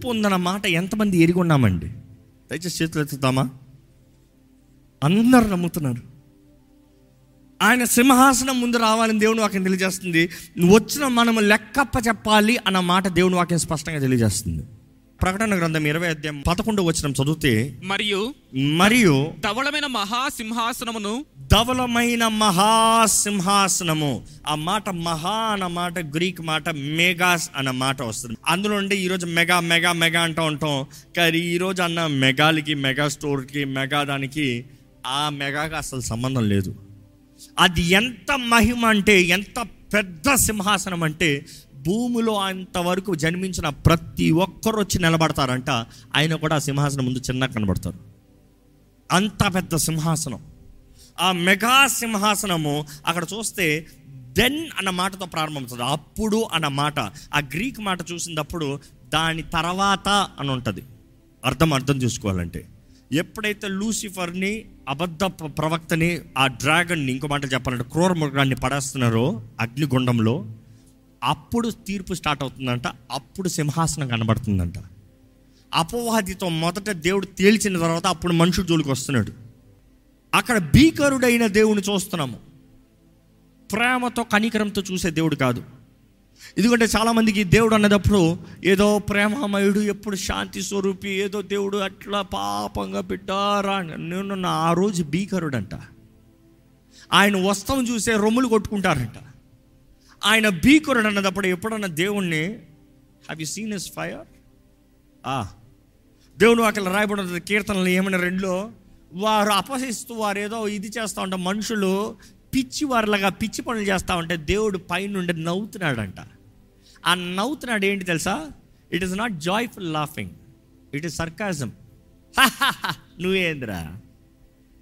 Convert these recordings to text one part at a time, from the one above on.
తీర్పు ఉందన్న మాట ఎంతమంది ఎరిగి ఉన్నామండి? దయచేసి చేతులు ఎత్తుతామా? అందరు నమ్ముతున్నారు. ఆయన సింహాసనం ముందు రావాలని దేవుని వాక్యం తెలియజేస్తుంది. వచ్చిన మనము లెక్కప్ప చెప్పాలి అన్న మాట దేవుని వాక్యం స్పష్టంగా తెలియజేస్తుంది. ప్రకటన గ్రంథం ఇరవై అధ్యాయం పదకొండు వచ్చిన చదివితే మరియు మరియు ధవళమైన మహాసింహాసనమును ధవలమైన మహాసింహాసనము ఆ మాట మహా అన్న మాట గ్రీక్ మాట మెగాస్ అన్న మాట వస్తుంది. అందులో నుండి ఈరోజు మెగా మెగా మెగా అంటూ ఉంటాం. కానీ ఈరోజు అన్న మెగాలకి మెగా స్టోర్కి మెగా దానికి ఆ మెగాకి అసలు సంబంధం లేదు. అది ఎంత మహిమ అంటే ఎంత పెద్ద సింహాసనం అంటే భూమిలో అంతవరకు జన్మించిన ప్రతి ఒక్కరు వచ్చి నిలబడతారంట. ఆయన కూడా ఆ సింహాసనం ముందు చిన్న కనబడతారు. అంత పెద్ద సింహాసనం. ఆ మెగా సింహాసనము అక్కడ చూస్తే దెన్ అన్న మాటతో ప్రారంభమవుతుంది. అప్పుడు అన్న మాట. ఆ గ్రీక్ మాట చూసినప్పుడు దాని తర్వాత అని ఉంటుంది. అర్థం అర్థం చేసుకోవాలంటే. ఎప్పుడైతే లూసిఫర్ని అబద్ధ ప్ర- ప్రవక్తని ఆ డ్రాగన్ని ఇంకో మాట చెప్పాలంటే క్రూర మృగాన్ని పడేస్తున్నారో అగ్నిగుండంలో అప్పుడు తీర్పు స్టార్ట్ అవుతుందంట అప్పుడు సింహాసనం కనబడుతుందంట. అపవాదితో మొదట దేవుడు తేల్చిన తర్వాత అప్పుడు మనుషుడు జోలికి వస్తున్నాడు. అక్కడ భీకరుడైన దేవుని చూస్తున్నాము. ప్రేమతో కనికరంతో చూసే దేవుడు కాదు. ఎందుకంటే చాలామందికి దేవుడు అన్నదప్పుడు ఏదో ప్రేమమయుడు ఎప్పుడు శాంతి స్వరూపి ఏదో దేవుడు అట్లా పాపంగా పెట్టారా అని. నేను ఆ రోజు భీకరుడంట. ఆయన వస్త్రం చూసే రొమ్ములు కొట్టుకుంటారంట. ఆయన భీకురుడు అన్నదప్పుడు ఎప్పుడన్నా దేవుణ్ణి have you seen his fire ఆ. దేవుడు అక్కడ రాయబడిన కీర్తనలు ఏమైనా రెండులో వారు అపహసిస్తూ వారు ఏదో ఇది చేస్తూ ఉంటే మనుషులు పిచ్చి వారిలాగా పిచ్చి పనులు చేస్తూ ఉంటే దేవుడు పైనుండి నవ్వుతున్నాడంట. ఆ నవ్వుతున్నాడు ఏంటి తెలుసా? It is not joyful laughing it is sarcasm నువ్వేంద్రా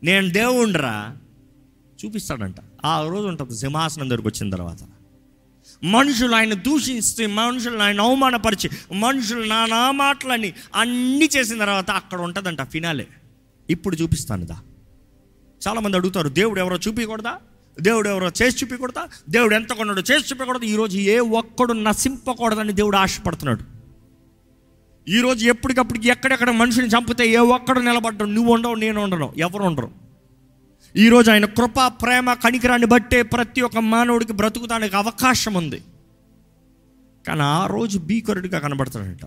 నేను దేవుండ్రా చూపిస్తాడంట. ఆ రోజు ఉంటుంది సింహాసనం దగ్గరకు వచ్చిన తర్వాత. మనుషులు ఆయన దూషిస్తే మనుషులను ఆయన అవమానపరిచి మనుషులు నానా మాటలని అన్నీ చేసిన తర్వాత అక్కడ ఉంటుందంట ఫినాలే. ఇప్పుడు చూపిస్తానుదా చాలామంది అడుగుతారు దేవుడు ఎవరో చూపించకూడదా దేవుడు ఎవరో చేసి చూపించకూడదా దేవుడు ఎంత కొన్నాడో చేసి చూపించకూడదు ఈరోజు ఏ ఒక్కడు నశింపకూడదని దేవుడు ఆశపడుతున్నాడు. ఈరోజు ఎప్పటికప్పుడు ఎక్కడెక్కడ మనుషుని చంపితే ఏ ఒక్కడు నిలబడ్డం నువ్వు ఉండవు నేను ఉండను ఎవరు ఉండరు. ఈరోజు ఆయన కృప ప్రేమ కనికరాన్ని బట్టే ప్రతి ఒక్క మానవుడికి బ్రతుకుతానికి అవకాశం ఉంది. కానీ ఆ రోజు భీకరుడిగా కనబడతాడంట.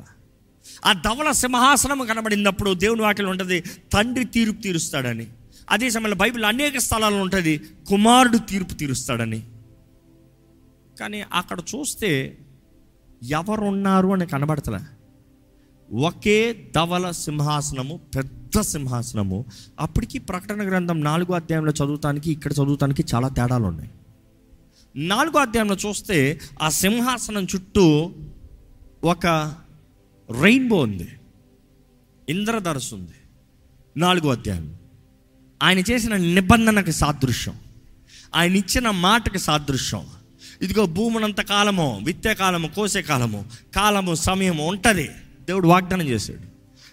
ఆ ధవల సింహాసనం కనబడినప్పుడు దేవుని వాటిలో ఉంటుంది తండ్రి తీర్పు తీరుస్తాడని. అదే సమయంలో బైబిల్ అనేక స్థలాల్లో ఉంటుంది కుమారుడు తీర్పు తీరుస్తాడని. కానీ అక్కడ చూస్తే ఎవరున్నారు అని కనబడతలే. ఒకే ధవల సింహాసనము పెద్ద సింహాసనము అప్పటికి ప్రకటన గ్రంథం నాలుగో అధ్యాయంలో చదువుతానికి ఇక్కడ చదువుతానికి చాలా తేడాలు ఉన్నాయి నాలుగో అధ్యాయంలో చూస్తే ఆ సింహాసనం చుట్టూ ఒక రెయిన్బో ఉంది. ఇంద్రధరస్సు ఉంది. నాలుగో అధ్యాయం. ఆయన చేసిన నిబంధనకి సాదృశ్యం. ఆయన ఇచ్చిన మాటకి సాదృశ్యం. ఇదిగో భూమునంత కాలము విత్తే కాలము కోసే కాలము కాలము సమయము ఉంటుంది. దేవుడు వాగ్దానం చేశాడు.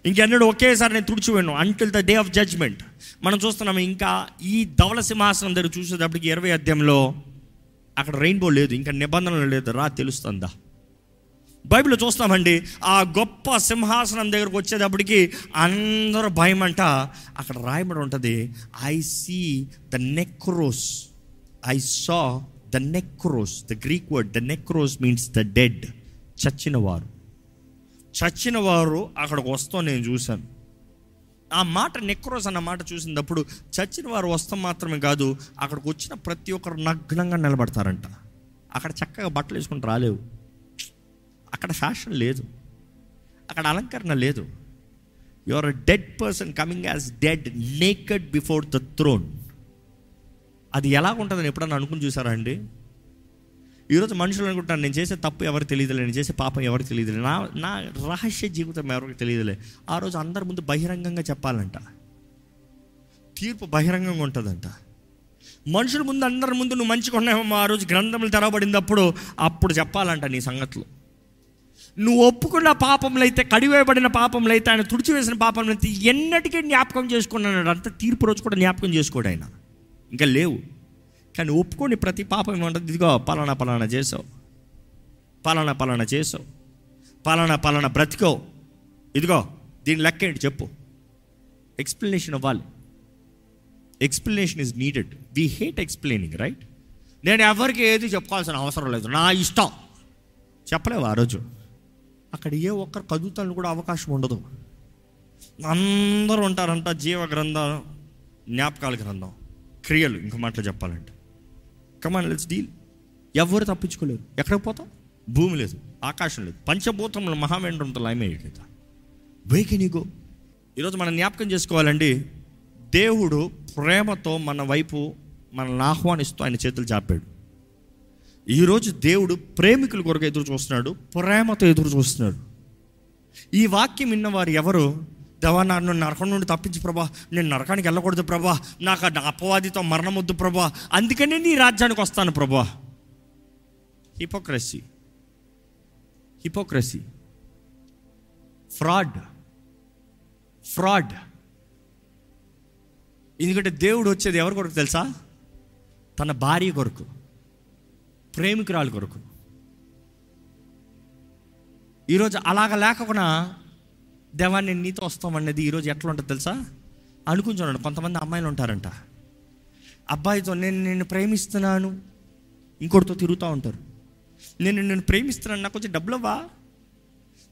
ఇంకెన్నడూ ఒకేసారి నేను తుడిచిపోయాను until the day of judgment మనం చూస్తున్నాము ఇంకా ఈ ధవల సింహాసనం దగ్గర చూసేటప్పటికి ఇరవై అధ్యాయంలో అక్కడ రెయిన్బో లేదు ఇంకా నిబంధనలు లేదు రా తెలుస్తుందా? బైబిల్లో చూస్తామండి ఆ గొప్ప సింహాసనం దగ్గరకు వచ్చేటప్పటికి అందరూ భయం అంట అక్కడ రాయబడి ఉంటుంది I see the nekros I saw the nekros the Greek word the nekros means the dead చచ్చిన వారు చచ్చిన వారు అక్కడికి వస్తాం నేను చూశాను. ఆ మాట నెక్రోస్ అన్న మాట చూసినప్పుడు చచ్చిన వారు వస్తాం మాత్రమే కాదు అక్కడికి వచ్చిన ప్రతి ఒక్కరు నగ్నంగా నిలబడతారంట. అక్కడ చక్కగా బట్టలు వేసుకుని రాలేవు. అక్కడ ఫ్యాషన్ లేదు. అక్కడ అలంకరణ లేదు. You are a dead person coming as dead naked before the throne అది ఎలా ఉంటుందని ఎప్పుడన్నా అనుకుని చూసారా అండి? ఈరోజు మనుషులు అనుకుంటాను నేను చేసే తప్పు ఎవరికి తెలియదులే నేను చేసే పాపం ఎవరికి తెలియదులే నా నా రహస్య జీవితం ఎవరికి తెలియదులే. ఆ రోజు అందరి ముందు బహిరంగంగా చెప్పాలంట. తీర్పు బహిరంగంగా ఉంటుందంట. మనుషుల ముందు అందరి ముందు నువ్వు మంచిగా ఉన్నావేమో ఆ రోజు గ్రంథములు తెరవబడినప్పుడు అప్పుడు చెప్పాలంట నీ సంగతులు. నువ్వు ఒప్పుకున్న పాపములు అయితే కడివేయబడిన పాపములు అయితే ఆయన తుడిచివేసిన పాపములు అయితే ఎన్నటికీ జ్ఞాపకం చేసుకున్నాడు. అంత తీర్పు రోజు కూడా జ్ఞాపకం చేసుకోడు ఆయన. ఇంకా లేవు. కానీ ఒప్పుకొని ప్రతి పాపం ఏమంటుంది ఇదిగో పలానా పలానా చేసావు. పలానా పలానా చేసావు. పలానా పలానా బ్రతికో ఇదిగో దీని లెక్క ఏంటి చెప్పు. ఎక్స్ప్లెనేషన్ అవ్వాలి explanation is needed we hate explaining right నేను ఎవరికి ఏది చెప్పుకోవాల్సిన అవసరం లేదు. నా ఇష్టం. చెప్పలేవు ఆ రోజు. అక్కడ ఏ ఒక్కరు కదుతాను కూడా అవకాశం ఉండదు. అందరూ ఉంటారంట జీవ గ్రంథం జ్ఞాపకాల గ్రంథం క్రియలు. ఇంకో మాటలు చెప్పాలంటే. కమాన్ లెట్స్ డీల్ ఎవరు తప్పించుకోలేరు. ఎక్కడికి పోతాం? భూమి లేదు ఆకాశం లేదు పంచభూతముల మహావేంద్రంతో లయమయ్యేట వేకెనిగో ఈరోజు మనం జ్ఞాపకం చేసుకోవాలండి దేవుడు ప్రేమతో మన వైపు మనల్ని ఆహ్వానిస్తూ ఆయన చేతులు చాపాడు ఈరోజు దేవుడు ప్రేమికుల కొరకు ఎదురు చూస్తున్నాడు ప్రేమతో ఎదురు చూస్తున్నాడు. ఈ వాక్యం విన్నవారు ఎవరు? దేవా నన్ను నరకం నుండి తప్పించి ప్రభా. నేను నరకానికి వెళ్ళకూడదు ప్రభా. నాకు అపవాదితో మరణం వద్దు ప్రభా అందుకనే నీ రాజ్యానికి వస్తాను ప్రభా. హిపోక్రసీ హిపోక్రసీ ఫ్రాడ్ ఫ్రాడ్ ఎందుకంటే దేవుడు వచ్చేది ఎవరి కొరకు తెలుసా? తన భార్య కొరకు ప్రేమికురాలు కొరకు. ఈరోజు అలాగ లేకుండా దేవా నేను నీతో వస్తామన్నది ఈరోజు ఎట్లా ఉంటుంది తెలుసా? అనుకుంటున్నాను కొంతమంది అమ్మాయిలు ఉంటారంట. అబ్బాయితో నేను నిన్ను ప్రేమిస్తున్నాను. ఇంకోటితో తిరుగుతూ ఉంటారు. నేను నిన్ను ప్రేమిస్తున్నాను. నాకు కొంచెం డబ్బులు అవ్వా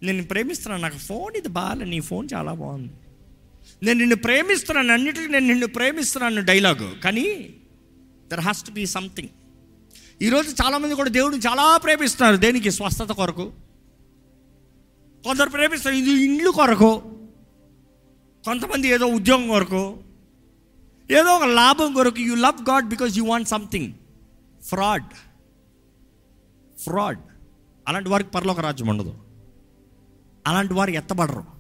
నేను ప్రేమిస్తున్నాను. నాకు ఫోన్ ఇది బాగాలే నీ ఫోన్ చాలా బాగుంది. నేను నిన్ను ప్రేమిస్తున్నాను. అన్నిటికీ నేను నిన్ను ప్రేమిస్తున్నాను డైలాగు. కానీ there has to be something ఈరోజు చాలామంది కూడా దేవుడిని చాలా ప్రేమిస్తున్నారు. దేనికి? స్వస్థత కొరకు. కొందరు ప్రేమిస్తారు ఇది ఇండ్లు కొరకు కొంతమంది ఏదో ఉద్యోగం కొరకు ఏదో ఒక లాభం కొరకు you love God because you want something fraud fraud అలాంటి వారికి పరలోక రాజ్యం ఉండదు. అలాంటి వారు ఎత్తబడరు.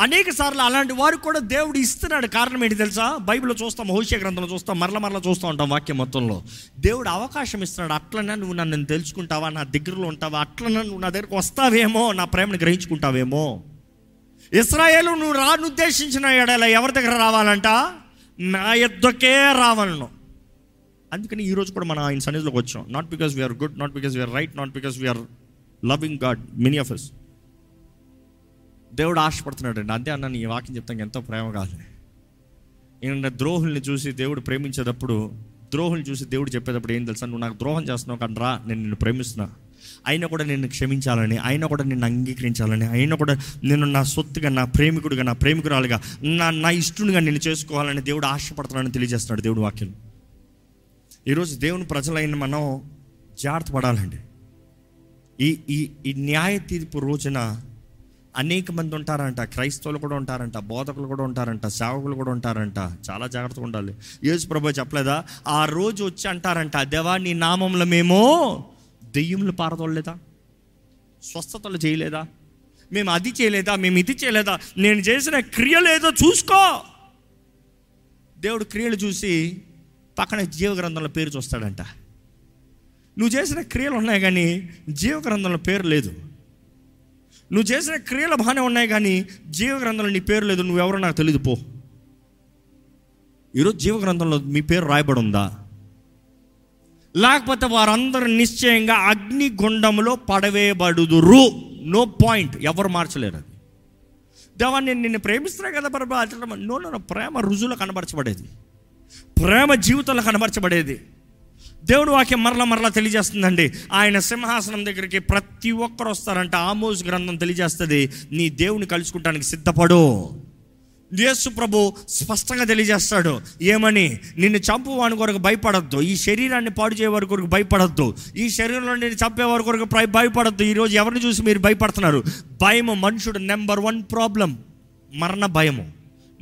అనేక సార్లు అలాంటి వారికి కూడా దేవుడు ఇస్తున్నాడు. కారణం ఏంటి తెలుసా? బైబిల్లో చూస్తాం హోషియ గ్రంథంలో చూస్తాం మరల మరల చూస్తూ ఉంటాం వాక్యం మొత్తంలో. దేవుడు అవకాశం ఇస్తున్నాడు. అట్లనే నువ్వు నన్ను తెలుసుకుంటావా? నా దగ్గరలో ఉంటావా? అట్లనే నువ్వు నా దగ్గరకు వస్తావేమో? నా ప్రేమను గ్రహించుకుంటావేమో? ఇస్రాయేల్ నువ్వు రాను ఉద్దేశించిన ఎడల ఎవరి దగ్గర రావాలంట? నా ఎద్దకే రావాలను. అందుకని ఈరోజు కూడా మనం ఆయన సన్నిధిలోకి వచ్చాం. Not because we're good not because we're right not because we're loving God many of us దేవుడు ఆశపడుతున్నాడు అండి అంతే అన్న నీ వాక్యం చెప్తాను ఎంతో ప్రేమ కాదు ఏంటంటే ద్రోహుల్ని చూసి దేవుడు ప్రేమించేటప్పుడు ద్రోహుల్ని చూసి దేవుడు చెప్పేటప్పుడు ఏం తెలుసా? నువ్వు నాకు ద్రోహం చేస్తున్నావు కానీ రా నేను నిన్ను ప్రేమిస్తున్నా. అయినా కూడా నిన్ను క్షమించాలని అయినా కూడా నిన్ను అంగీకరించాలని అయినా కూడా నేను నా సొత్తుగా నా ప్రేమికుడిగా నా ప్రేమికురాలుగా నా నా ఇష్టనిగా నేను చేసుకోవాలని దేవుడు ఆశపడుతున్నాడని తెలియజేస్తున్నాడు దేవుడు వాక్యం. ఈరోజు దేవుని ప్రజలైన మనం జాగ్రత్త పడాలండి. ఈ ఈ ఈ న్యాయ తీర్పు రోజున అనేక మంది ఉంటారంట. క్రైస్తవులు కూడా ఉంటారంట బోధకులు కూడా ఉంటారంట సేవకులు కూడా ఉంటారంట. చాలా జాగ్రత్తగా ఉండాలి. యేసు ప్రభు చెప్పలేదా? ఆ రోజు వచ్చి అంటారంట దేవా నీ నామంలో మేము దెయ్యములు పారదోలేదా స్వస్థతలు చేయలేదా? మేము అది చేయలేదా? మేము ఇది చేయలేదా? నేను చేసిన క్రియలేదో చూసుకో. దేవుడు క్రియలు చూసి పక్కన జీవగ్రంథంలో పేరు చూస్తాడంట. నువ్వు చేసిన క్రియలు ఉన్నాయి కానీ జీవగ్రంథంలో పేరు లేదు. నువ్వు చేసిన క్రియలు బాగానే ఉన్నాయి కానీ జీవగ్రంథంలో నీ పేరు లేదు నువ్వెవరో నాకు తెలియదు పో. ఈరోజు జీవగ్రంథంలో మీ పేరు రాయబడి ఉందా లేకపోతే వారందరూ నిశ్చయంగా అగ్నిగుండంలో పడవేయబడుదురు. నో పాయింట్ ఎవరు మార్చలేరు అది? దేవా నేను నిన్ను ప్రేమిస్తున్నా కదా ప్రభా అట్లా నో నో ప్రేమ రుజువులో కనబరచబడేది. ప్రేమ జీవితంలో కనబరచబడేది. దేవుడు వాక్యం మరల మరలా తెలియజేస్తుందండి. ఆయన సింహాసనం దగ్గరికి ప్రతి ఒక్కరు వస్తారంట. ఆమోజ్ గ్రంథం తెలియజేస్తుంది. నీ దేవుని కలుసుకుంటానికి సిద్ధపడు. యేసు ప్రభు స్పష్టంగా తెలియజేస్తాడు. ఏమని? నిన్ను చంపు వాని కొరకు భయపడద్దు. ఈ శరీరాన్ని పాడు చేయవారి కొరకు భయపడద్దు. ఈ శరీరంలో నేను చంపేవారి కొరకు భయపడద్దు. ఈరోజు ఎవరిని చూసి మీరు భయపడుతున్నారు? భయము మనుషుడు నెంబర్ వన్ ప్రాబ్లం. మరణ భయము.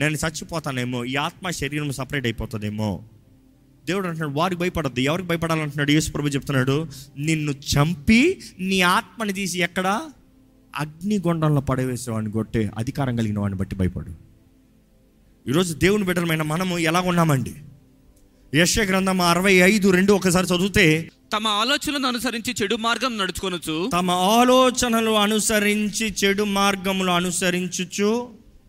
నేను చచ్చిపోతానేమో. ఈ ఆత్మ శరీరం సపరేట్ అయిపోతుందేమో. దేవుడు అంటున్నాడు వారికి భయపడద్దు ఎవరికి భయపడాలంటున్నాడు? యేసు ప్రభు చెప్తున్నాడు నిన్ను చంపి నీ ఆత్మని తీసి ఎక్కడ? అగ్నిగొండంలో పడవేసేవాడిని కొట్టే అధికారం కలిగిన వాడిని బట్టి భయపడు. ఈరోజు దేవుని బిడ్డలమైన మనము ఎలా ఉన్నామండి? యశ గ్రంథం అరవై ఐదు రెండు ఒకసారి చదివితే తమ ఆలోచనలను అనుసరించి చెడు మార్గం నడుచుకొనొచ్చు తమ ఆలోచనలు అనుసరించి చెడు మార్గములు అనుసరించుచు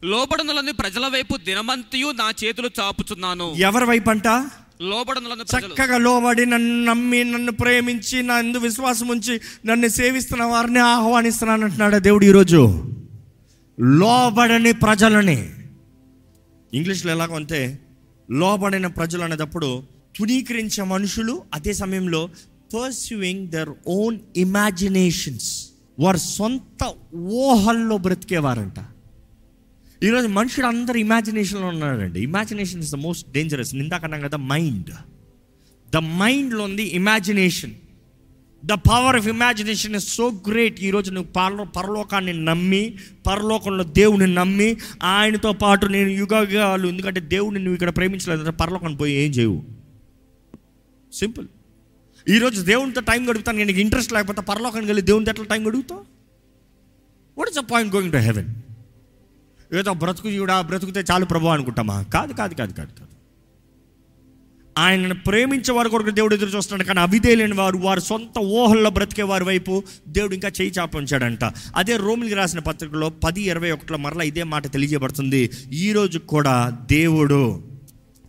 లోబడనులని ప్రజల వైపు దినమంతియు నా చేతులు చాపుచున్నాను. ఎవరి వైపు అంట లోబడనులని చక్కగా లోబడి నన్ను నమ్మి నన్ను ప్రేమించి నా ఎందు విశ్వాసం ఉంచి నన్ను సేవిస్తున్న వారిని ఆహ్వానిస్తున్నాను అంటున్నాడు దేవుడు ఈరోజు. లోబడని ప్రజలని. ఇంగ్లీష్లో ఎలాగంటే లోబడిన ప్రజలు అనేటప్పుడు తునీకరించే మనుషులు అదే సమయంలో పర్స్యూయింగ్ దర్ ఓన్ ఇమాజినేషన్స్ వారి సొంత ఊహల్లో బ్రతికేవారంట. ఈరోజు మనుషుడు అందరు ఇమాజినేషన్లో ఉన్నాడండి. Imagination is the most dangerous ఇందాకన్నాం కదా మైండ్ ద మైండ్లో ఉంది imagination the power of imagination is so great ఈరోజు నువ్వు పరలో పరలోకాన్ని నమ్మి పరలోకంలో దేవుని నమ్మి ఆయనతో పాటు నేను యుగాలు ఎందుకంటే దేవుడిని నువ్వు ఇక్కడ ప్రేమించలేదు పరలోకాన్ని పోయి ఏం చేయవు. సింపుల్ ఈరోజు దేవునితో టైం గడుపుతాను నేను ఇంట్రెస్ట్ లేకపోతే పరలోకానికి వెళ్ళి దేవునితో ఎట్లా time గడుగుతావు what is the point going to heaven ఏదో బ్రతుకు చూడా బ్రతుకుతే చాలు ప్రభు అనుకుంటామా? కాదు కాదు కాదు కాదు కాదు. ఆయనను ప్రేమించే వారు కొరకు దేవుడు ఎదురు చూస్తున్నాడు కానీ అవిధేలేని వారు వారు సొంత ఊహల్లో బ్రతికే వారి వైపు దేవుడు ఇంకా చేయి చాపించాడంట అదే రోమిలికి రాసిన పత్రికలో పది ఇరవై ఒకటిలో మరలా ఇదే మాట తెలియజేయబడుతుంది. ఈ రోజు కూడా దేవుడు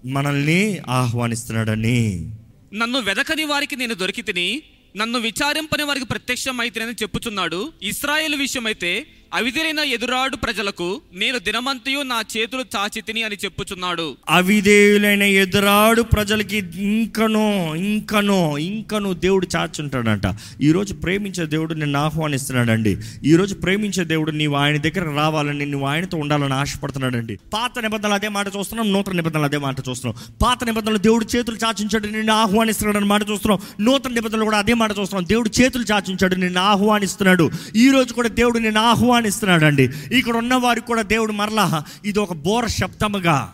మనల్ని ఆహ్వానిస్తున్నాడని. నన్ను వెదకని వారికి నేను దొరికితిని నన్ను విచారింపని వారికి ప్రత్యక్షం అయితేనని చెప్పుచున్నాడు. ఇస్రాయేల్ విషయమైతే అవిధులైన ఎదురాడు ప్రజలకు నేను దినమంతయు నా చేతులు చాచి తిని అని చెప్పుచున్నాడు. అవిధేయులైన ఎదురాడు ప్రజలకి ఇంకనో ఇంకనో ఇంకనో దేవుడు చాచుంటాడంట. ఈరోజు ప్రేమించే దేవుడు నిన్ను ఆహ్వానిస్తున్నాడండి. ఈరోజు ప్రేమించే దేవుడు నీవు ఆయన దగ్గర రావాలని నువ్వు ఆయనతో ఉండాలని ఆశపడుతున్నాడండి. పాత నిబంధనలు అదే మాట చూస్తున్నాం నూతన నిబంధనలు అదే మాట చూస్తున్నాం. పాత నిబంధనలు దేవుడు చేతులు చాచించాడు నిన్ను ఆహ్వానిస్తున్నాడు మాట చూస్తున్నాం. నూతన నిబంధనలు కూడా అదే మాట చూస్తున్నాం. దేవుడు చేతులు చాచించాడు నిన్ను ఆహ్వానిస్తున్నాడు. ఈ రోజు కూడా దేవుడు నిన్ను ఆహ్వాని అండి ఇక్కడ ఉన్న వారికి కూడా దేవుడు మరలా ఇది ఒక బోర శబ్దముగా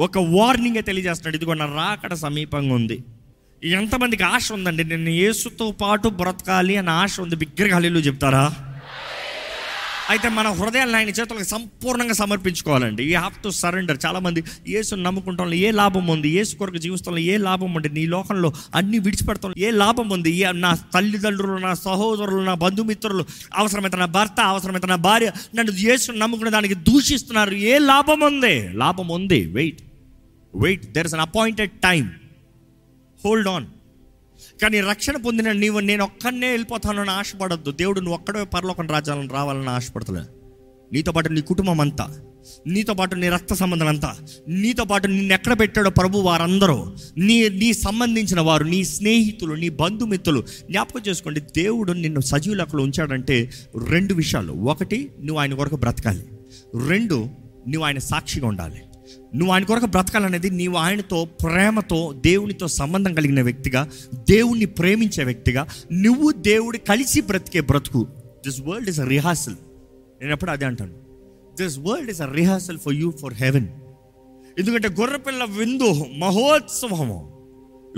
ఒక వార్నింగ్ తెలియజేస్తున్నాడు. ఇదిగో నా రాకడ సమీపంగా ఉంది. ఎంతమందికి ఆశ ఉందండి నేను యేసుతో పాటు బ్రతకాలి అని ఆశ ఉంది. బిగ్గరగా చెప్తారా? అయితే మన హృదయాలను ఆయన చేతులకు సంపూర్ణంగా సమర్పించుకోవాలండి. యూ హ్యావ్ టు సరెండర్ చాలామంది యేసుని నమ్ముకుంటాం ఏ లాభం ఉంది? యేసు కొరకు జీవితంలో ఏ లాభం ఉంది? నీ లోకంలో అన్ని విడిచిపెడతాం. ఏ లాభం ఉంది? ఏ నా తల్లిదండ్రులు నా సహోదరులు నా బంధుమిత్రులు అవసరమైతే నా భర్త అవసరమైతే నా భార్య నన్ను యేసుని నమ్ముకునే దానికి దూషిస్తున్నారు. ఏ లాభం ఉంది? లాభం ఉంది. Wait wait there is an appointed time hold on కానీ రక్షణ పొందిన నీవు నేను ఒక్కనే వెళ్ళిపోతానని ఆశపడద్దు. దేవుడు నువ్వు ఒక్కడే పరలోకం రాజ్యాలను రావాలని ఆశపడతలే. నీతో పాటు నీ కుటుంబం అంతా నీతో పాటు నీ రక్త సంబంధం అంతా నీతో పాటు నిన్ను ఎక్కడ పెట్టాడో ప్రభు వారందరూ నీ నీ సంబంధించిన వారు నీ స్నేహితులు నీ బంధుమిత్రులు జ్ఞాపకం చేసుకోండి దేవుడు నిన్ను సజీవులకులు ఉంచాడంటే రెండు విషయాలు. ఒకటి నువ్వు ఆయన కొరకు బ్రతకాలి. రెండు నువ్వు ఆయన సాక్షిగా ఉండాలి. నువ్వు ఆయన కొరకు బ్రతకాలనేది నీవు ఆయనతో ప్రేమతో దేవునితో సంబంధం కలిగిన వ్యక్తిగా దేవుణ్ణి ప్రేమించే వ్యక్తిగా నువ్వు దేవుడు కలిసి బ్రతికే బ్రతుకు. This world is a rehearsal నేను ఎప్పుడు అదే అంటాను. This world is a rehearsal for you for heaven ఎందుకంటే గొర్రెపిల్ల విందు మహోత్సవము.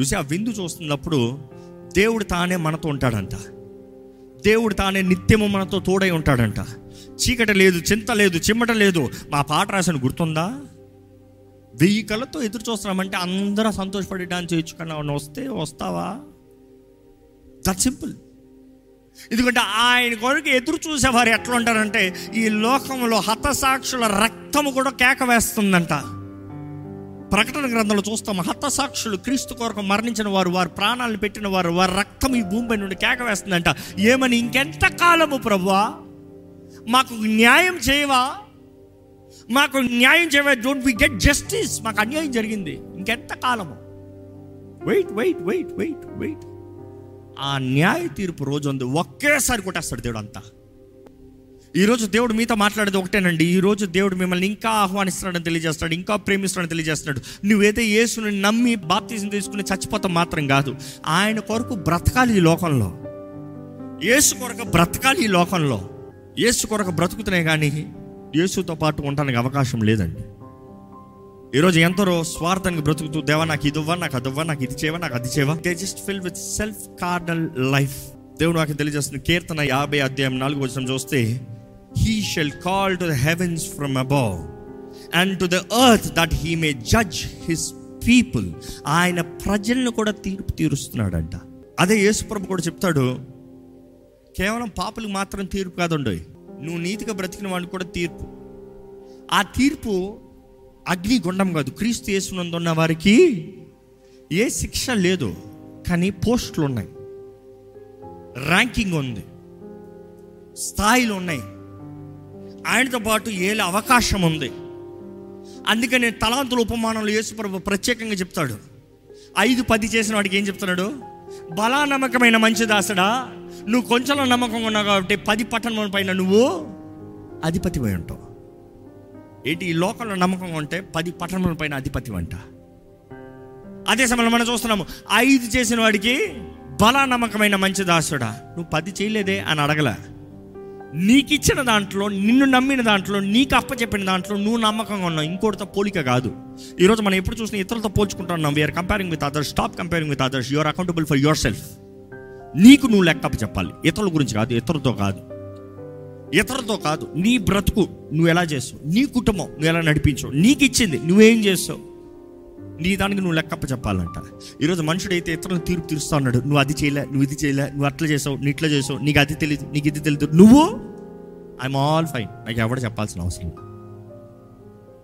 చూసి ఆ విందు చూస్తున్నప్పుడు దేవుడు తానే మనతో ఉంటాడంట. దేవుడు తానే నిత్యము మనతో తోడై ఉంటాడంట. చీకట లేదు చింత లేదు చిమ్మట లేదు. మా పాట రాసిన గుర్తుందా? వెయ్యి కళ్ళతో ఎదురు చూస్తున్నామంటే అందరూ సంతోషపడి డాన్స్ చేయొచ్చు కానీ వస్తే వస్తావా? దట్ సింపుల్ ఎందుకంటే ఆయన కొరకు ఎదురు చూసేవారు ఎట్లా ఉంటారంటే ఈ లోకంలో హతసాక్షుల రక్తము కూడా కేక వేస్తుందంట. ప్రకటన గ్రంథంలో చూస్తాం హతసాక్షులు క్రీస్తు కొరకు మరణించిన వారు వారు ప్రాణాలను పెట్టిన వారు వారి రక్తం ఈ భూమిపై నుండి కేక వేస్తుందంట. ఏమని? ఇంకెంత కాలము ప్రభువా మాకు న్యాయం చేయవా? మాకు న్యాయం చేయవా డోంట్ వి గెట్ జస్టిస్ మాకు అన్యాయం జరిగింది. ఇంకెంత కాలము? Wait wait wait wait wait ఆ న్యాయ తీర్పు రోజు ఉంది ఒకేసారి కొట్టేస్తాడు దేవుడు అంతా. ఈరోజు దేవుడు మీతో మాట్లాడేది ఒకటేనండి. ఈరోజు దేవుడు మిమ్మల్ని ఇంకా ఆహ్వానిస్తున్నాడని తెలియజేస్తాడు ఇంకా ప్రేమిస్తున్నాడని తెలియజేస్తున్నాడు. నువ్వైతే యేసుని నమ్మి బాప్తీసం తీసుకుని చచ్చిపోతాం మాత్రం కాదు. ఆయన కొరకు బ్రతకాలి ఈ లోకంలో. యేసు కొరకు బ్రతకాలి ఈ లోకంలో. యేసు కొరకు బ్రతుకుతున్నాయి కానీ యేసుతో పాటు ఉండడానికి అవకాశం లేదండి. ఈరోజు ఎంతరో స్వార్థంగా బ్రతుకుతూ దేవా నాకు ఇది ఇవ్వ నాకు అదివ్వ నాకు ఇది చేయవా నాకు అది చేయవా? They just fill with self cordial life దేవుడు నాకు తెలియజేస్తుంది. కీర్తన యాభై అధ్యాయం నాలుగు వచ్చిన చూస్తే he shall call to the heavens from above and to the earth that he may judge his people ఆయన ప్రజలను కూడా తీర్పు తీరుస్తున్నాడంట. అదే యేసుప్రభు కూడా చెప్తాడు కేవలం పాపలకు మాత్రం తీర్పు కాదండి నువ్వు నీతిగా బ్రతికిన వాడిని కూడా తీర్పు. ఆ తీర్పు అగ్నిగుండం కాదు. క్రీస్తు యేసునందున్న వారికి ఏ శిక్ష లేదు కానీ పోస్టులు ఉన్నాయి. ర్యాంకింగ్ ఉంది. స్థాయిలు ఉన్నాయి. ఆయనతో పాటు ఏలే అవకాశం ఉంది. అందుకని తలాంతుల ఉపమానంలో యేసుప్రభు ప్రత్యేకంగా చెప్తాడు. ఐదు పది చేసిన వాడికి ఏం చెప్తున్నాడు బలా నమ్మకమైన మంచి దాసుడా. నువ్వు కొంచెంలో నమ్మకం ఉన్నావు కాబట్టి పది పట్టణముల పైన నువ్వు అధిపతి పోయి ఉంటావు. ఏంటి? ఈ లోకంలో నమ్మకంగా ఉంటే పది పట్టణముల పైన అధిపతి అంట అదే సమయంలో మనం చూస్తున్నాము ఐదు చేసిన వాడికి బలా నమ్మకమైన మంచి దాసుడా. నువ్వు పది చేయలేదే అని అడగలే. నీకు ఇచ్చిన దాంట్లో నిన్ను నమ్మిన దాంట్లో నీకు అప్పచెప్పిన దాంట్లో నువ్వు నమ్మకంగా ఉన్నావు. ఇంకోటితో పోలిక కాదు. ఈరోజు మనం ఎప్పుడు చూసినా ఇతరులతో పోల్చుకుంటున్నాం. We're comparing with others stop comparing with others you're accountable for yourself నీకు నువ్వు లెక్క చెప్పాలి. ఇతరుల గురించి కాదు ఇతరులతో కాదు. ఇతరులతో కాదు. నీ బ్రతుకు నువ్వు ఎలా చేస్తావు? నీ కుటుంబం నువ్వు ఎలా నడిపించావు? నీకు ఇచ్చింది నువ్వేం చేస్తావు? నీ దానికి నువ్వు లెక్కప్ప చెప్పాలంట. ఈరోజు మనుషుడైతే ఇతరులను తీర్పు తీరుస్తా ఉన్నాడు. నువ్వు అది చేయలే నువ్వు ఇది చేయలే నువ్వు అట్లా చేసావు నీ ఇట్లా చేసావు నీకు అది తెలియదు నీకు ఇది తెలియదు నువ్వు ఐఎమ్ ఆల్ ఫైన్ నాకు ఎవడ చెప్పాల్సిన అవసరం లేదు.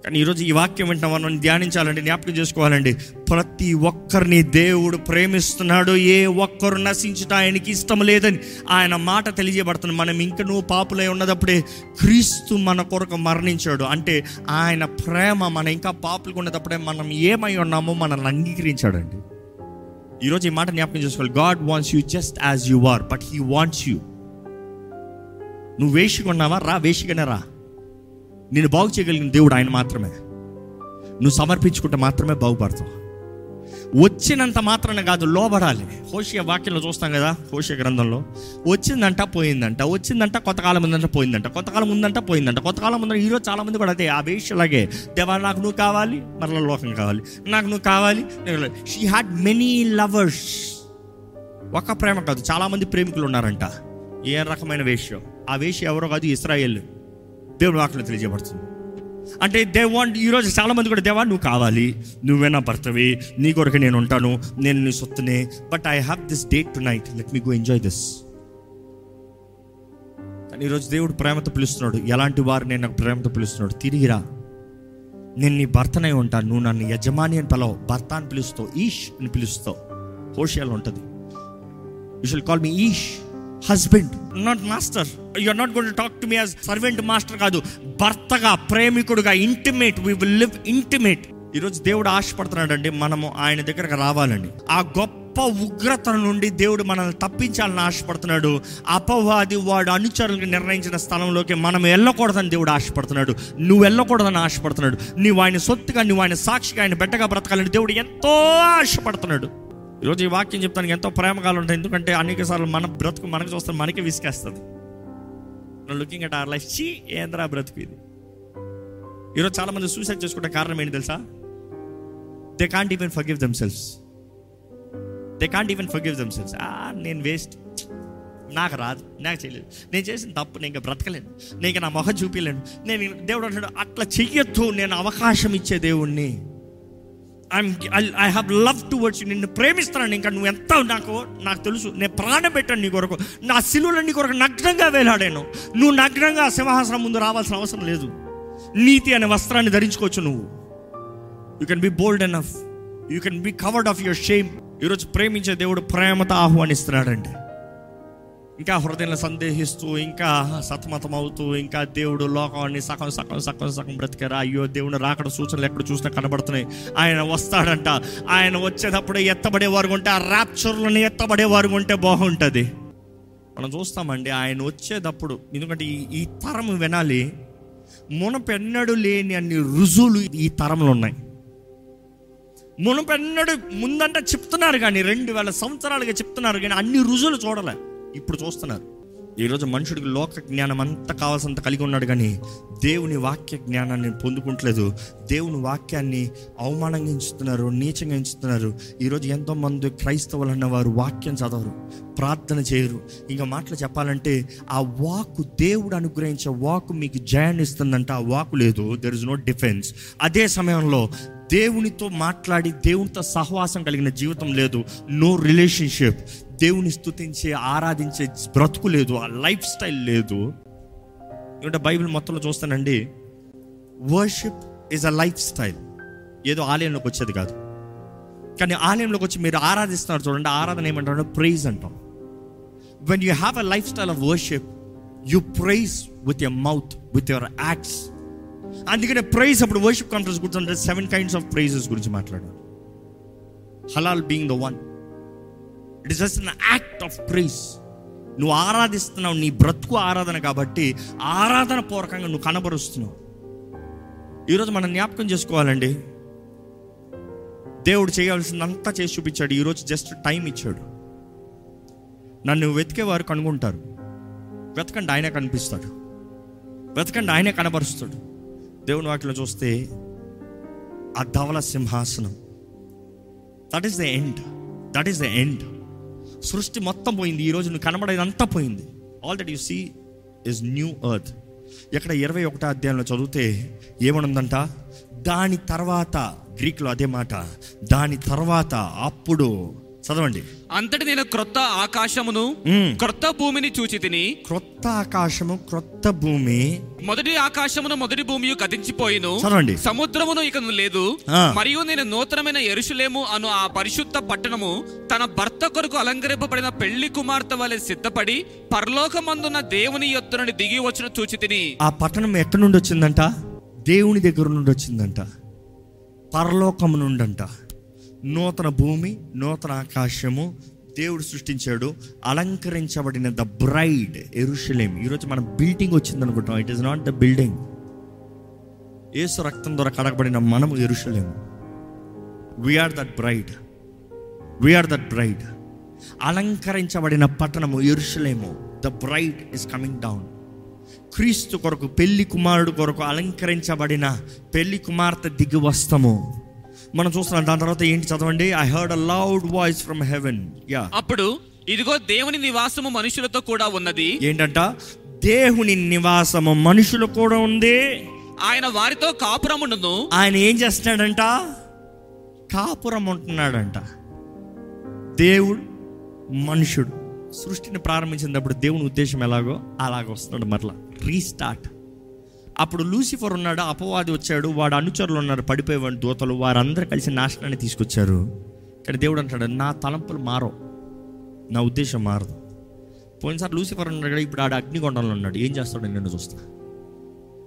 కానీ ఈరోజు ఈ వాక్యం వెంట మనం ధ్యానించాలండి జ్ఞాపకం చేసుకోవాలండి. ప్రతి ఒక్కరిని దేవుడు ప్రేమిస్తున్నాడు ఏ ఒక్కరు నశించుట ఆయనకి ఇష్టం లేదని ఆయన మాట తెలియజేయబడుతుంది. మనం ఇంక నువ్వు పాపులై ఉన్నదప్పుడే క్రీస్తు మన కొరకు మరణించాడు. అంటే ఆయన ప్రేమ మన ఇంకా పాపులకు ఉన్నదప్పుడే మనం ఏమై ఉన్నామో మనల్ని అంగీకరించాడండి. ఈరోజు ఈ మాట జ్ఞాపకం చేసుకోవాలి. God wants you just as you are but he wants you. నువ్వు వేషిగా ఉన్నావా రా వేషిగానే రా. నేను బాగు చేయగలిగిన దేవుడు ఆయన మాత్రమే. నువ్వు సమర్పించుకుంటే మాత్రమే బాగుపడతావు. వచ్చినంత మాత్రాన కాదు లోబడాలి. హోషియ వాక్యంలో చూస్తాం కదా హోషియ గ్రంథంలో. వచ్చిందంట పోయిందంట. వచ్చిందంట కొంతకాలం ముందంట పోయిందంట. కొంతకాలం ముందంట పోయిందంట. కొంతకాలం ముందంట ఈరోజు చాలామంది కూడా అదే ఆ వేషలాగే దేవా నాకు నువ్వు కావాలి మరల లోకం కావాలి. నాకు నువ్వు కావాలి షీ హ్యాడ్ మెనీ లవర్స్ ఒక ప్రేమ కాదు చాలామంది ప్రేమికులు ఉన్నారంట. ఏ రకమైన వేష్యం? ఆ వేష్య ఎవరో కాదు ఇస్రాయేల్. దేవుడు వాక్యం తెలియజేయబడుతుంది. అంటే దే ఈరోజు చాలా మంది కూడా దేవా నువ్వు కావాలి నువ్వే నా భర్తవి నీ కొరకు నేను ఉంటాను నేను నీ సొత్తునే but I have this date tonight let me go enjoy this కానీ ఈరోజు దేవుడు ప్రేమతో పిలుస్తున్నాడు. ఎలాంటి వారు నేను నాకు ప్రేమతో పిలుస్తున్నాడు? తిరిగిరా నేను నీ భర్తనై ఉంటాను నువ్వు నన్ను యజమాని అని పిలవు భర్త అని పిలుస్తావు ఈష్ అని పిలుస్తావు. హోషియాలు ఉంటుంది. You shall call me ఈష్. Husband. Not master you are not gonna talk to me as servant master కాదు. భర్తగా ప్రేమికుడుగా intimate we will live intimate ఈరోజు దేవుడు ఆశపడుతున్నాడండి మనము ఆయన దగ్గరకు రావాలండి. ఆ గొప్ప ఉగ్రత నుండి దేవుడు మనల్ని తప్పించాలని ఆశపడుతున్నాడు. అపవాది వాడు అనుచరులకు నిర్ణయించిన స్థలంలోకి మనం వెళ్ళకూడదని దేవుడు ఆశపడుతున్నాడు. నువ్వు వెళ్ళకూడదని ఆశపడుతున్నాడు. నువ్వు ఆయన సొత్తుగా నువ్వు ఆయన సాక్షిగా ఆయన బిడ్డగా బ్రతకాలని దేవుడు ఎంతో ఆశపడుతున్నాడు. ఈరోజు ఈ వాక్యం చెప్తానికి ఎంతో ప్రేమగాలు ఉంటాయి. ఎందుకంటే అనేక సార్లు మన బ్రతుకు మనకు చూస్తే మనకే విసికేస్తుంది. లుకింగ్ అట్ ఆర్ లైఫ్ చీ ఏంద్రా బ్రతుకు ఇది? ఈరోజు చాలామంది సూసైడ్ చేసుకుంటే కారణం ఏంటి తెలుసా? They can't even forgive themselves they can't even forgive themselves నేను వేస్ట్ నాకు రాదు. నాకు చేయలేదు. నేను చేసిన తప్పు నేను ఇంకా బ్రతకలేను. నేను ఇంకా నా మొహం చూపించలేను నేను దేవుడు అంటాడు అట్లా చెయ్యొద్దు. నేను అవకాశం ఇచ్చే దేవుణ్ణి. I'm I have love towards నిన్ను ప్రేమిస్తున్నాను. ఇంకా నువ్వు ఎంత నాకు నాకు తెలుసు. నేను ప్రాణం పెట్టాను నీ కొరకు. నా సిలువలో నీ కొరకు నగ్నంగా వేలాడాను. నువ్వు నగ్నంగా సింహాసనం ముందు రావాల్సిన అవసరం లేదు. నీతి అనే వస్త్రాన్ని ధరించుకోవచ్చు నువ్వు. You can be bold enough you can be covered of your shame ఈరోజు ప్రేమించే దేవుడు ప్రేమతో ఆహ్వానిస్తున్నాడండి. ఇంకా హృదయంలో సందేహిస్తూ ఇంకా సతమతం అవుతూ ఇంకా దేవుడు లోకాన్ని సగం సగం సగం సగం బ్రతికారా? అయ్యో దేవుడు రాకడ సూచనలు ఎక్కడ చూసినా కనబడుతున్నాయి. ఆయన వస్తాడంట. ఆయన వచ్చేటప్పుడు ఎత్తబడేవారు ఉంటే ఆ ర్యాప్చర్లను ఎత్తబడేవారు ఉంటే బాగుంటుంది. మనం చూస్తామండి ఆయన వచ్చేటప్పుడు ఎందుకంటే ఈ ఈ తరం వినాలి మునపెన్నడు లేని అన్ని రుజువులు ఈ తరంలో ఉన్నాయి. మునపెన్నడు ముందంట చెప్తున్నారు కానీ రెండు వేల సంవత్సరాలుగా చెప్తున్నారు కానీ అన్ని రుజువులు చూడలే. ఇప్పుడు చూస్తున్నారు. ఈరోజు మనుషుడికి లోక జ్ఞానం అంతా కావాల్సినంత కలిగి ఉన్నాడు కానీ దేవుని వాక్య జ్ఞానాన్ని పొందుకుంటలేదు. దేవుని వాక్యాన్ని అవమానంగా ఎంచుతున్నారు నీచంగా ఎంచుతున్నారు. ఈరోజు ఎంతోమంది క్రైస్తవులు అన్న వారు వాక్యం చదవరు ప్రార్థన చేయరు. ఇంకా మాటలు చెప్పాలంటే ఆ వాక్ దేవుడు అనుగ్రహించే వాక్ మీకు జయాన్ని ఇస్తుందంటే. ఆ వాక్ లేదు దెర్ ఇస్ నో డిఫెన్స్ అదే సమయంలో దేవునితో మాట్లాడి దేవునితో సహవాసం కలిగిన జీవితం లేదు. నో రిలేషన్షిప్ దేవుని స్థుతించే ఆరాధించే బ్రతుకు లేదు ఆ లైఫ్ స్టైల్ లేదు. ఏమంటే బైబిల్ మొత్తంలో చూస్తానండి worship is a lifestyle. ఏదో ఆలయంలోకి వచ్చేది కాదు. కానీ ఆలయంలోకి వచ్చి మీరు ఆరాధిస్తున్నారు చూడండి ఆరాధన ఏమంటారు ప్రైజ్ అంటాం. When you have a lifestyle of worship you praise with your mouth with your acts అందుకనే ప్రైజ్ అప్పుడు వర్షిప్ కాన్ఫరెన్స్ గురించి సెవెన్ కైండ్స్ ఆఫ్ ప్రైజెస్ గురించి మాట్లాడారు. హలాల్ being the one it is just an act of praise నువ్వు ఆరాధిస్తున్నావు నీ బ్రతుకు ఆరాధన కాబట్టి ఆరాధన పూర్వకంగా నువ్వు కనబరుస్తున్నావు. ఈరోజు మనం జ్ఞాపకం చేసుకోవాలండి. దేవుడు చేయాల్సిందంతా చేసి చూపించాడు. ఈరోజు జస్ట్ టైం ఇచ్చాడు. నన్ను వెతికేవారు కనుగొంటారు. వెతకండి ఆయనే కనిపిస్తాడు. వెతకండి ఆయనే కనబరుస్తాడు. దేవుని వాటిలో చూస్తే ఆ ధవల సింహాసనం. That is the end that is the end సృష్టి మొత్తం పోయింది ఈరోజు నువ్వు కనబడేదంతా పోయింది. All that you see is new earth ఇక్కడ ఇరవై ఒకటో అధ్యాయంలో చదివితే ఏమనుందంట? దాని తర్వాత గ్రీక్లో అదే మాట దాని తర్వాత అప్పుడు చదవండి అంతటి నేను క్రొత్త ఆకాశమును. క్రొత్త భూమిని చూచి తిని క్రొత్త ఆకాశము క్రొత్త భూమి మొదటి ఆకాశమును మొదటి భూమి గతించిపోయిను చదవండి. సముద్రమును ఇక లేదు. మరియు నేను నూతనమైన ఎరుషులేము అను ఆ పరిశుద్ధ పట్టణము తన భర్త కొరకు అలంకరింపబడిన పెళ్ళి కుమార్తె వలె సిద్ధపడి పరలోకమందున్న దేవుని యొద్ద నుండి దిగి వచ్చిన చూచి తిని ఆ పట్టణం ఎక్కడి నుండి వచ్చిందంట దేవుని దగ్గర నుండి వచ్చిందంట పరలోకము నుండంట నూతన భూమి నూతన ఆకాశము దేవుడు సృష్టించాడు. అలంకరించబడిన ద బ్రైడ్ ఎరుషలేం ఈరోజు మన బిల్డింగ్ వచ్చింది అనుకుంటాం it is not the building Yesu రక్తం ద్వారా కడగబడిన మనము ఎరుషలేము we're that bride we're that bride అలంకరించబడిన పట్టణము ఎరుషలేము the bride is coming down క్రీస్తు కొరకు పెళ్ళి కుమారుడు కొరకు అలంకరించబడిన పెళ్ళి కుమార్తె దిగి వస్తము. మనం చూస్తున్నాం దాని తర్వాత ఏంటి చదవండి? I heard a loud voice from heaven yeah అప్పుడు ఇదిగో దేవుని నివాసము మనుషులతో కూడా ఉన్నది. ఏంటంట? దేవుని నివాసము మనుషులు కూడా ఉంది. ఆయన వారితో కాపురముండును ఆయన ఏం చేస్తున్నాడంట? కాపురం ఉంటున్నాడంట. దేవుడు మనుషుడు. సృష్టిని ప్రారంభించినప్పుడు దేవుని ఉద్దేశం ఎలాగో అలాగ వస్తున్నాడు మరలా. రీస్టార్ట్ అప్పుడు లూసిఫర్ ఉన్నాడు అపవాది వచ్చాడు వాడు అనుచరులు ఉన్నారు పడిపోయేవాడు దూతలు వారందరూ కలిసి నాశనాన్ని తీసుకొచ్చారు. కానీ దేవుడు అంటాడు నా తలంపులు మారవు నా ఉద్దేశం మారదు. పోయినసారి లూసిఫర్ ఉన్నాడు కదా, ఇప్పుడు ఆడ అగ్నికొండంలో ఉన్నాడు ఏం చేస్తాడు నేను చూస్తా.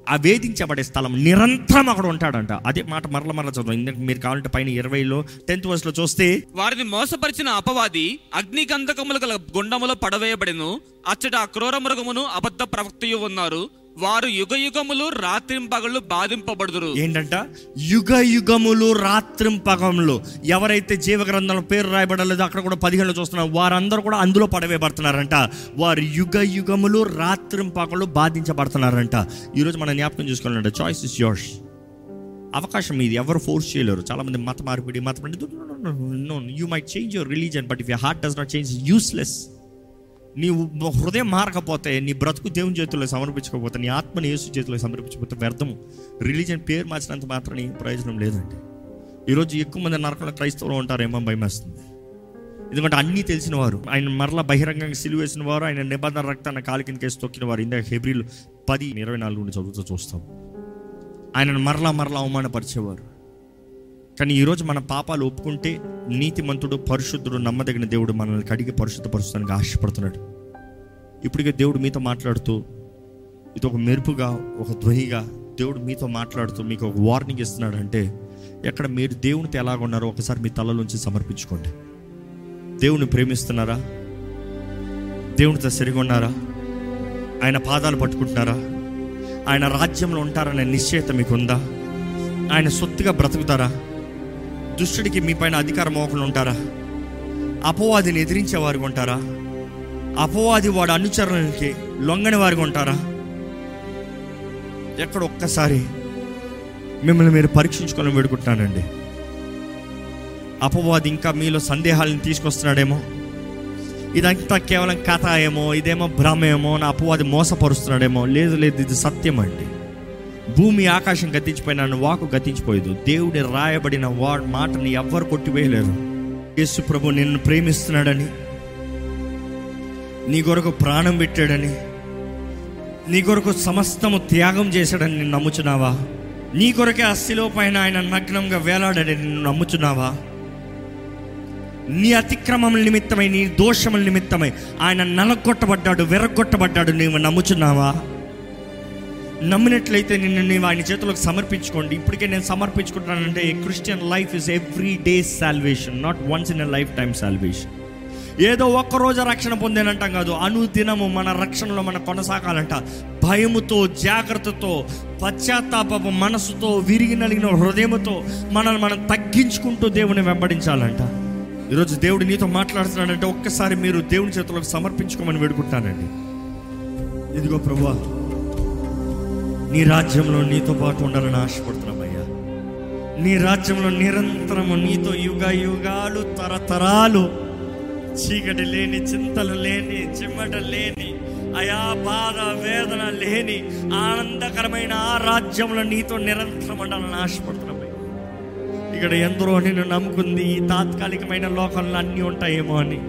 ఆ వేధించబడే స్థలం నిరంతరం అక్కడ ఉంటాడంట. అదే మాట మరల మరల చదువు ఇందాక మీరు కావాలంటే పైన ఇరవైలో టెన్త్ వర్స్లో చూస్తే వారిని మోసపరిచిన అపవాది అగ్ని గంధకములు గల గుండములో పడవేయబడిను అచ్చట ఆ క్రూర మృగమును అబద్ధ ప్రవక్తయు ఉన్నారు. వారు యుగ యుగములు రాత్రింపగళ్ళు బాధింపబడుదురు. ఏంటంట? యుగ యుగములు రాత్రింపగములు ఎవరైతే జీవ గ్రంథంలో పేరు రాయబడలేదు అక్కడ కూడా పదిహేను చూస్తున్నారు వారందరూ కూడా అందులో పడవేయబడుతున్నారంట. వారు యుగ యుగములు రాత్రింపగలు బాధించబడుతున్నారంట. ఈరోజు మనం జ్ఞాపకం చూసుకోవాలంటే చాయిస్ ఇస్ యోర్స్ అవకాశం ఇది ఎవరు ఫోర్స్ చేయలేరు. చాలా మంది మత మార్పిడి మత you might change your religion but if you heart does not change useless నీ హృదయం మారకపోతే నీ బ్రతుకు దేవుని చేతుల్లో సమర్పించకపోతే నీ ఆత్మని యేసు చేతిలో సమర్పించకపోతే వ్యర్థము. రిలీజన్ పేరు మార్చినంత మాత్రం ప్రయోజనం లేదండి. ఈరోజు ఎక్కువ మంది నరకంలో క్రైస్తవులు ఉంటారేమో భయం వేస్తుంది. ఎందుకంటే అన్నీ తెలిసిన వారు. ఆయన మరలా బహిరంగంగా సిలువ వేసిన వారు ఆయన నిబంధన రక్తాన్ని కాలి కిందకేసి తొక్కిన వారు. ఇందాక హెబ్రిల్ పది ఇరవై నాలుగు నుండి చదువుతూ చూస్తాం. ఆయనను మరలా మరలా అవమానపరిచేవారు. కానీ ఈరోజు మన పాపాలు ఒప్పుకుంటే నీతిమంతుడు పరిశుద్ధుడు నమ్మదగిన దేవుడు మనల్ని కడిగి పరిశుద్ధపరుస్తానికి ఆశపడుతున్నాడు. ఇప్పటికే దేవుడు మీతో మాట్లాడుతూ ఇది ఒక మెరుపుగా ఒక ధ్వనిగా దేవుడు మీతో మాట్లాడుతూ మీకు ఒక వార్నింగ్ ఇస్తున్నాడు అంటే ఎక్కడ మీరు దేవునితో ఎలాగున్నారో ఒకసారి మీ తలలోంచి సమర్పించుకోండి. దేవుని ప్రేమిస్తున్నారా? దేవునితో సరిగొన్నారా ఆయన పాదాలు పట్టుకుంటున్నారా? ఆయన రాజ్యంలో ఉంటారనే నిశ్చయత మీకు ఉందా ఆయన సొత్తుగా బ్రతుకుతారా? దుష్టుడికి మీ పైన అధికారం మోకలు ఉంటారా? అపవాదిని ఎదిరించే వారిగా ఉంటారా? అపవాది వాడు అనుచరులకి లొంగని వారిగా ఉంటారా? ఎక్కడ ఒక్కసారి మిమ్మల్ని మీరు పరీక్షించుకొని వేడుకుంటున్నానండి. అపవాది ఇంకా మీలో సందేహాలను తీసుకొస్తున్నాడేమో. ఇదంతా కేవలం కథ ఏమో ఇదేమో భ్రమ ఏమో నా అపవాది మోసపరుస్తున్నాడేమో. లేదు లేదు ఇది సత్యం అండి భూమి ఆకాశం గతించిపోయిన నన్ను వాకు గతించిపోయేదు. దేవుడి రాయబడిన వా మాటని ఎవ్వరు కొట్టివేయలేరు. యేసు ప్రభు నిన్ను ప్రేమిస్తున్నాడని నీ కొరకు ప్రాణం పెట్టాడని నీ కొరకు సమస్తము త్యాగం చేశాడని నేను నమ్ముచున్నావా? నీ కొరకే అస్థిలో పైన ఆయన నగ్నంగా వేలాడని నిన్ను నమ్ముచున్నావా? నీ అతిక్రమముల నిమిత్తమై నీ దోషముల నిమిత్తమై ఆయన నలగొట్టబడ్డాడు వెరగొట్టబడ్డాడు నీవు నమ్ముచున్నావా? నమ్మినట్లయితే నిన్ను నీవు ఆయన చేతులకు సమర్పించుకోండి. ఇప్పటికే నేను సమర్పించుకుంటానంటే Christian life is every day salvation not once in a lifetime salvation ఏదో ఒక్క రోజు రక్షణ పొందేనంటాం కాదు అనుదినము మన రక్షణలో మనం కొనసాగాలంట. భయముతో జాగ్రత్తతో పశ్చాత్తాపపు మనసుతో విరిగి నలిగిన హృదయముతో మనల్ని మనం తగ్గించుకుంటూ దేవుని వెంబడించాలంట. ఈరోజు దేవుడు నీతో మాట్లాడుతున్నాడంటే ఒక్కసారి మీరు దేవుని చేతులకు సమర్పించుకోమని వేడుకుంటానండి ఇదిగో ప్రభా నీ రాజ్యంలో నీతో పాటు ఉండాలని ఆశపడుతున్నామయ్యా నీ రాజ్యంలో నిరంతరము నీతో యుగ యుగాలు తరతరాలు చీకటి లేని చింతలు లేని చిమ్మట లేని అయా బాధ వేదన లేని ఆనందకరమైన ఆ రాజ్యంలో నీతో నిరంతరం ఉండాలని ఆశపడుతున్నామయ్యా ఇక్కడ ఎందరో నిన్ను నమ్ముకుంది ఈ తాత్కాలికమైన లోకంలో అన్నీ ఉంటాయేమో అని.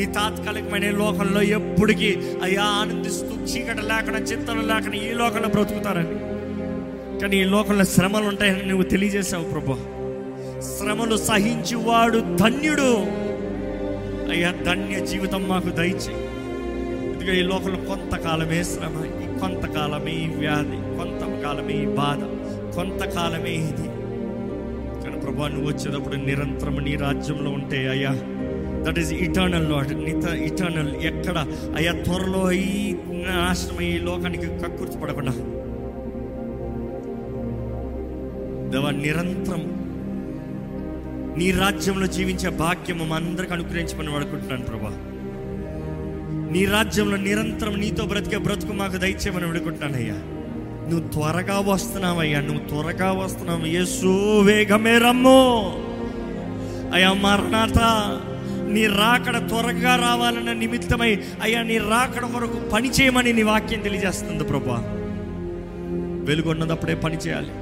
ఈ తాత్కాలికమైన లోకంలో ఎప్పటికీ అయ్యా ఆనందిస్తూ చీకటి లేకుండా చింతన లేకుండా ఈ లోకంలో బ్రతుకుతారని. కానీ ఈ లోకంలో శ్రమలు ఉంటాయని నువ్వు తెలియజేశావు ప్రభు. శ్రమలు సహించువాడు ధన్యుడు. అయ్యా ధన్య జీవితం మాకు దయచే ఇదిగో ఈ లోకంలో కొంతకాలమే శ్రమ ఈ కొంతకాలమే ఈ వ్యాధి కొంతకాలమే ఈ బాధ కొంతకాలమే ఇది. కానీ ప్రభా నువ్వు వచ్చేటప్పుడు నిరంతరం నీ రాజ్యంలో ఉంటే అయ్యా దట్ ఈస్ ఇటర్నల్ లాడ్ నిత ఇటర్నల్ ఎక్కడ? అయ్యా త్వరలో ఈ నాశనం ఈ లోకానికి కక్కుర్తి పడకుండా దేవా నిరంతరం నీ రాజ్యంలో జీవించే భాగ్యము మా అందరికి అనుగ్రహించమని వాడుకుంటున్నాను ప్రభా. నీ రాజ్యంలో నిరంతరం నీతో బ్రతికే బ్రతుకు మాకు దయచేయమని వేడుకుంటున్నానయ్యా నువ్వు త్వరగా వస్తున్నావయ్యా నువ్వు త్వరగా వస్తున్నావు. యేసు వేగమే రమ్ము. అయ్యా మరణాత నీ రాకడ త్వరగా రావాలన్న నిమిత్తమై అయ్యా నీ రాకడ కొరకు పని చేయమని నీ వాక్యం తెలియజేస్తుంది ప్రభా వెలుగున్నదప్పుడే పని చేయాలి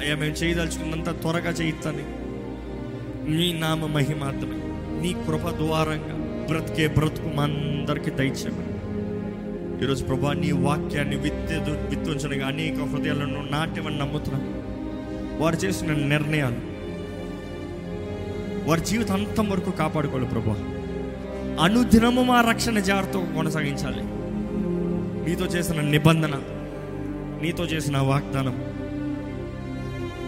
అయ్యా మేము చేయదలుచుకున్నంత త్వరగా చేయిస్తాను నీ నామ మహిమార్థమే నీ కృప ద్వారంగా బ్రతికే బ్రతుకు మా అందరికీ దయచేయమని ఈరోజు ప్రభా నీ వాక్యాన్ని విత్తే విత్తుంచడానికి అనేక హృదయాలను నాట్యమని నమ్ముతున్నాను వారు చేసిన నిర్ణయాలు వారి జీవితాంతం వరకు కాపాడుకోవాలి ప్రభా. అనుదినము మా రక్షణ జాగ్రత్తగా కొనసాగించాలి. నీతో చేసిన నిబంధన నీతో చేసిన వాగ్దానం.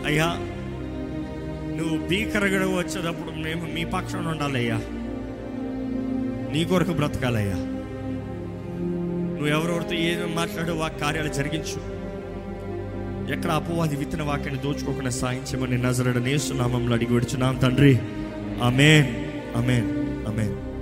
అయ్యా నువ్వు భీకరగడ వచ్చేటప్పుడు మేము మీ పక్షాన ఉండాలయ్యా. నీ కొరకు బ్రతకాలయ్యా. నువ్వు ఎవరెవరితో ఏదో మాట్లాడు వా కార్యాలు జరిగించు. ఎక్కడ అపవాది విత్తన వాక్యాన్ని దోచుకోకుండా సాయించమని నజరడ నేస్తున్నామంలో అడిగి విడుచున్నాం తండ్రి. అమేన్ అమేన్ అమేన్